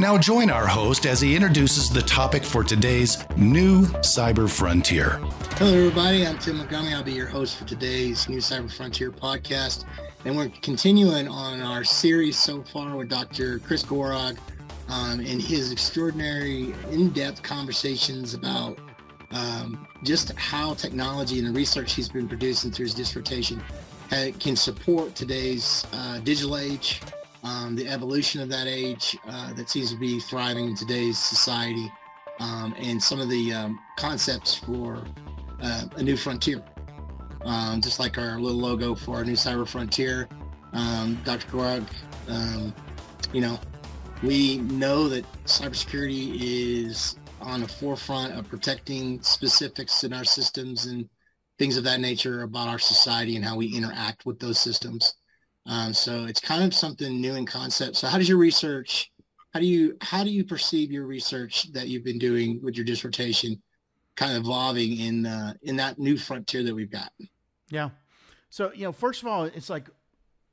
Now join our host as he introduces the topic for today's new Cyber Frontier. Hello, everybody. I'm Tim Montgomery. I'll be your host for today's new Cyber Frontier podcast. And we're continuing on our series so far with Dr. Chris Gorog um, and his extraordinary in-depth conversations about um, just how technology and the research he's been producing through his dissertation can support today's uh, digital age um, the evolution of that age uh, that seems to be thriving in today's society, um, and some of the um, concepts for uh, a new frontier. Um, just like our little logo for our new cyber frontier, um, Dr. Gorog, um, you know, we know that cybersecurity is on the forefront of protecting specifics in our systems and things of that nature about our society and how we interact with those systems. Um, so it's kind of something new in concept. So how does your research, how do you, how do you perceive your research that you've been doing with your dissertation kind of evolving in, uh, in that new frontier that we've got? Yeah. So, you know, first of all, it's like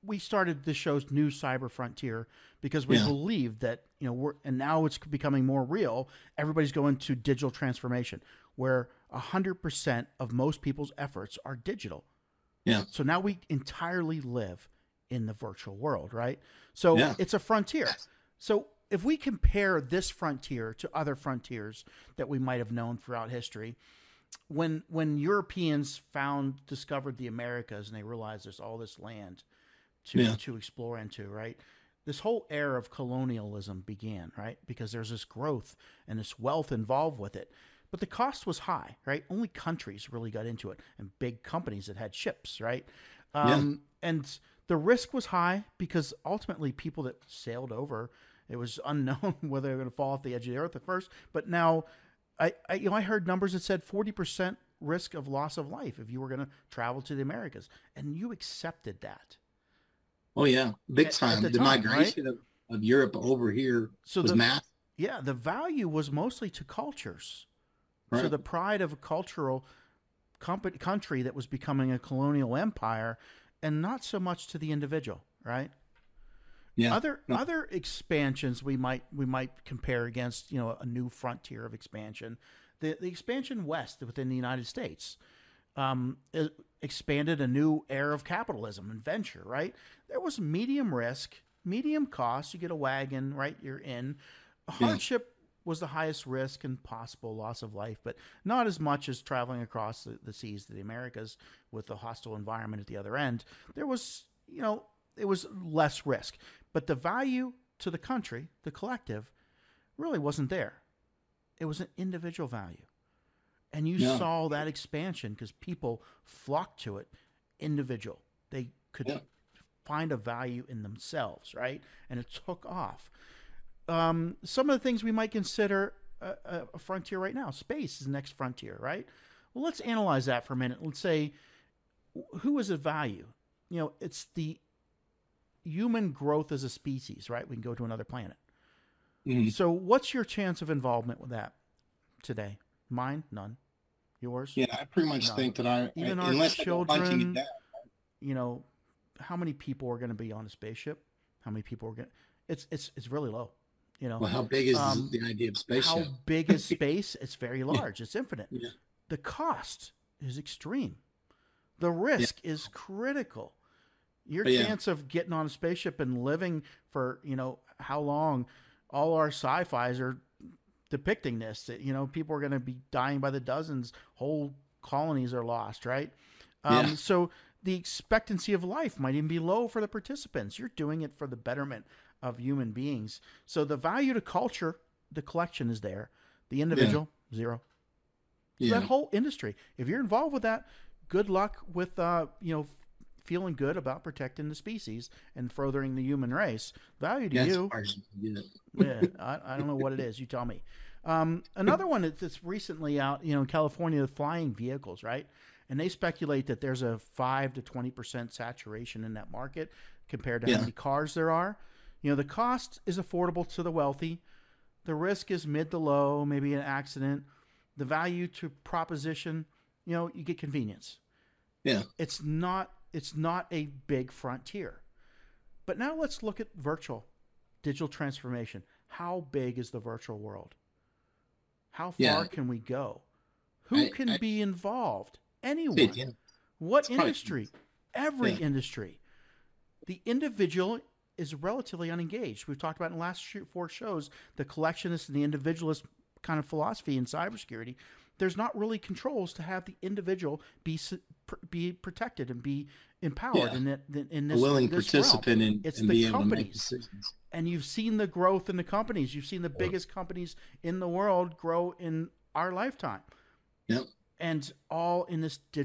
we started the show's new cyber frontier because we yeah. believe that, you know, we're, and now it's becoming more real. Everybody's going to digital transformation where a hundred percent of most people's efforts are digital. Yeah. So now we entirely live in the virtual world, right? So yeah. it's a frontier. So if we compare this frontier to other frontiers that we might have known throughout history, when when Europeans found discovered the Americas and they realized there's all this land to yeah. to explore into, right? This whole era of colonialism began, right? Because there's this growth and this wealth involved with it. But the cost was high, right? Only countries really got into it and big companies that had ships, right? Um, yeah. And the risk was high because ultimately people that sailed over, it was unknown whether they were going to fall off the edge of the earth at first. But now, I, I you know I heard numbers that said forty percent risk of loss of life if you were going to travel to the Americas, and you accepted that. Oh yeah, big at, time. At the, the time, migration right? of, of Europe over here so was the, math. Yeah, the value was mostly to cultures. Right. So the pride of a cultural country that was becoming a colonial empire and not so much to the individual, right? Yeah. Other no. other expansions we might we might compare against, you know, a new frontier of expansion. The the expansion west within the United States um, expanded a new era of capitalism and venture, right? There was medium risk, medium cost. You get a wagon, right? You're in. Hardship was the highest risk and possible loss of life, but not as much as traveling across the, the seas to the Americas with the hostile environment at the other end. There was, you know, it was less risk, but the value to the country, the collective, really wasn't there. It was an individual value. And you yeah. saw that expansion because people flocked to it individual. They could yeah. find a value in themselves, right? And it took off um, some of the things we might consider a, a, frontier right now. Space is the next frontier, right? Well, let's analyze that for a minute. Let's say who is a value? You know, it's the human growth as a species, right? We can go to another planet. Mm-hmm. So, what's your chance of involvement with that today? Mine, none. Yours? Yeah, I pretty much none. think that I, even I, our children. You know, how many people are going to be on a spaceship? How many people are going? It's it's it's really low. You know, well, how big is um, the idea of space? How big is space? It's very large. It's infinite. Yeah. The cost is extreme. The risk yeah. is critical. Your but chance yeah. of getting on a spaceship and living for you know how long? All our sci-fi's are depicting this. That you know people are going to be dying by the dozens. Whole colonies are lost. Right. Um, so the expectancy of life might even be low for the participants. You're doing it for the betterment of human beings. So the value to culture, the collection is there. The individual, yeah. zero. So yeah. that whole industry, if you're involved with that, good luck with uh, you know feeling good about protecting the species and furthering the human race. Value to you. yeah, yeah I, I, don't know what it is. You tell me. Um, another one that's recently out, you know, in California, the flying vehicles, right? And they speculate that there's a five to twenty percent saturation in that market compared to Yeah. how many cars there are. You know, the cost is affordable to the wealthy. The risk is mid to low, maybe an accident. The value to proposition, you know, you get convenience. Yeah. It's not it's not a big frontier. But now let's look at virtual digital transformation. How big is the virtual world? How far Yeah. can we go? Who I- can I- be involved? Anyone. Yeah. What It's industry? Every Yeah. industry. The individual is relatively unengaged. We've talked about in the last four shows the collectionist and the individualist kind of philosophy in cybersecurity. There's not really controls to have the individual be be protected and be empowered Yeah. in it in A this willing this participant realm. in, It's and the be able to make companies decisions. and you've seen the growth in the companies. You've seen the biggest companies in the world grow in our lifetime, Yep. and all in this digital